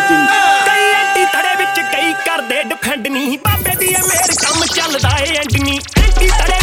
Writing ਕਈ anti ਧੜੇ ਵਿੱਚ ਕਈ ਕਰਦੇ ਡਿਫੈਂਡ ਨਹੀਂ ਬਾਬੇ ਦੀ ਇਹ ਮੇਰ ਕੰਮ ਚੱਲਦਾ ਏ ਐਂਟਨੀ ਐਂਟੀ ਧੜੇ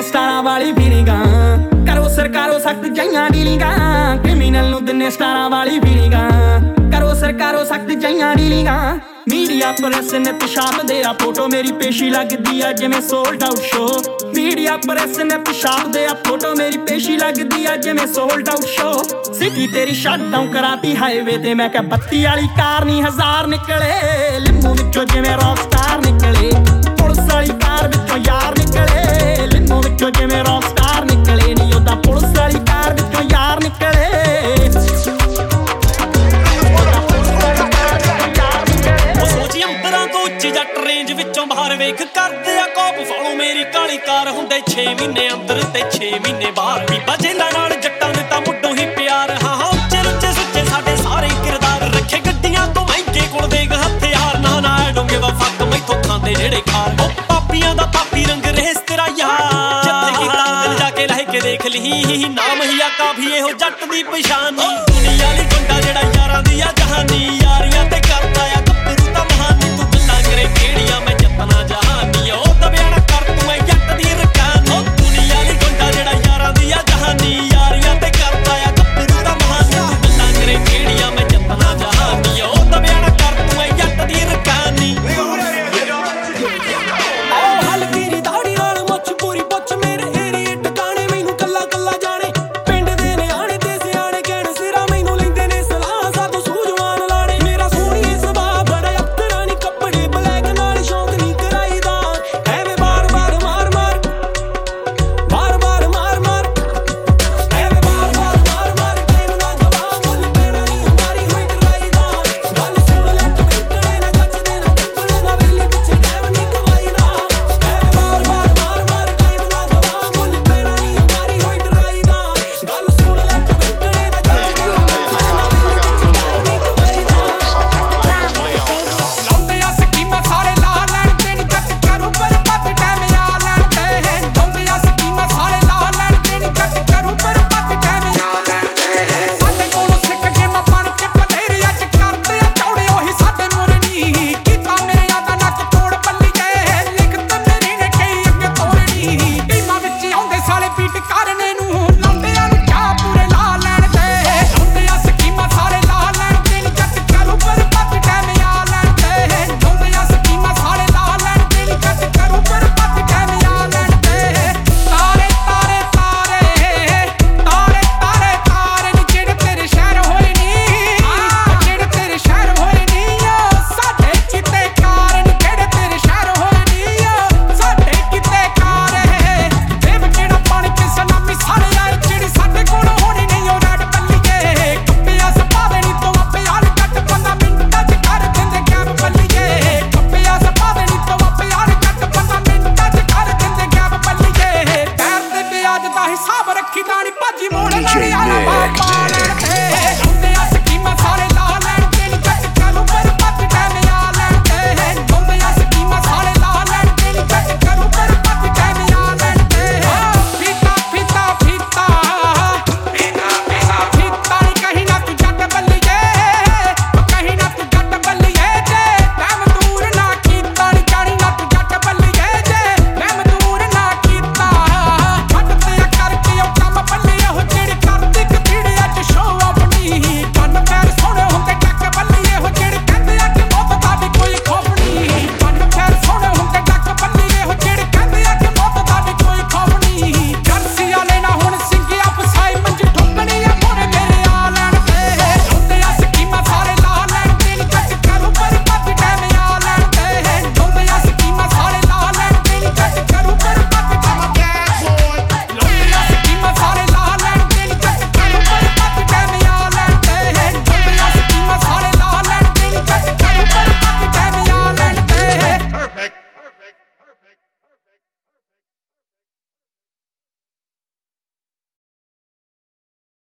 ਦਿਨੇ ਸਟਾਰਾਂ ਵਾਲੀ ਫੀਲਿੰਗਾਂ ਕਰੋ ਸਰਕਾਰੋ ਸਖਤ ਜਈਆਂ ਡੀਲਿੰਗਾਂ ਕ੍ਰਿਮੀਨਲ ਨੂੰ ਦਿਨੇ ਸਟਾਰਾਂ ਵਾਲੀ ਫੀਲਿੰਗਾਂ ਕਰੋ ਸਰਕਾਰੋ ਸਖਤ ਜਈਆਂ ਡੀਲਿੰਗਾਂ ਮੀਡੀਆ ਪ੍ਰੈਸ ਨੇ ਪਿਸ਼ਾਬ ਦੇ ਆ ਫੋਟੋ ਮੇਰੀ ਪੇਸ਼ੀ ਲੱਗਦੀ ਆ ਜਿਵੇਂ sold out show media press ਨੇ ਪਿਸ਼ਾਬ ਦੇ ਆ ਫੋਟੋ ਮੇਰੀ ਪੇਸ਼ੀ ਲੱਗਦੀ ਆ ਜਿਵੇਂ ਸੋਲਡ ਆਊਟ ਸ਼ੋ ਸਿਟੀ ਤੇਰੀ ਸ਼ਟ ਡਾਊਨ ਕਰਾਤੀ ਹਾਈਵੇ ਤੇ, ਮੈਂ ਕਿਹਾ ਬੱਤੀ ਵਾਲੀ ਕਾਰ ਨਹੀਂ ਹਜ਼ਾਰ ਨਿਕਲੇ। ਲਿੰਬੂ ਵਿੱਚੋਂ ਜਿਵੇਂ ਰੌਕ ਸਟਾਰ ਨਿਕਲੇ। ਪੁਲਿਸ ਵਾਲੀ ਕਾਰ ਵਿੱਚੋਂ ਯਾਰ ਵਿੱਚੋਂ ਜਿਵੇਂ ਰੌਕ ਸਟਾਰ ਨਿਕਲੇ ਨਹੀਂ ਉਹਦਾ ਪੁਲਿਸ ਵਾਲੀ ਕਾਰ ਵਿੱਚੋਂ ਯਾਰ ਨਿਕਲੇ। ਜੱਟ ਰੇਂਜ ਵਿੱਚੋਂ ਬਾਹਰ ਵੇਖ ਕਰਦੇ ਆ ਕੋਪ। ਫਾਲੋ ਮੇਰੀ ਕਾਲੀ ਕਾਰ ਹੁੰਦੇ 6 ਮਹੀਨੇ ਅੰਦਰ ਤੇ 6 ਮਹੀਨੇ ਬਾਹਰ ਵੀ ਬਜੇਂਦਾ ਨਾਲ। ਦੇਖ ਲਈ। ਨਾਮ ਹੀ ਆਕਾ ਵੀ ਇਹੋ ਜੱਟ ਦੀ ਪਛਾਣ ਨਹੀਂ ਦੁਨੀਆ ਲਈ ਗੁੰਡਾ ਜਿਹੜਾ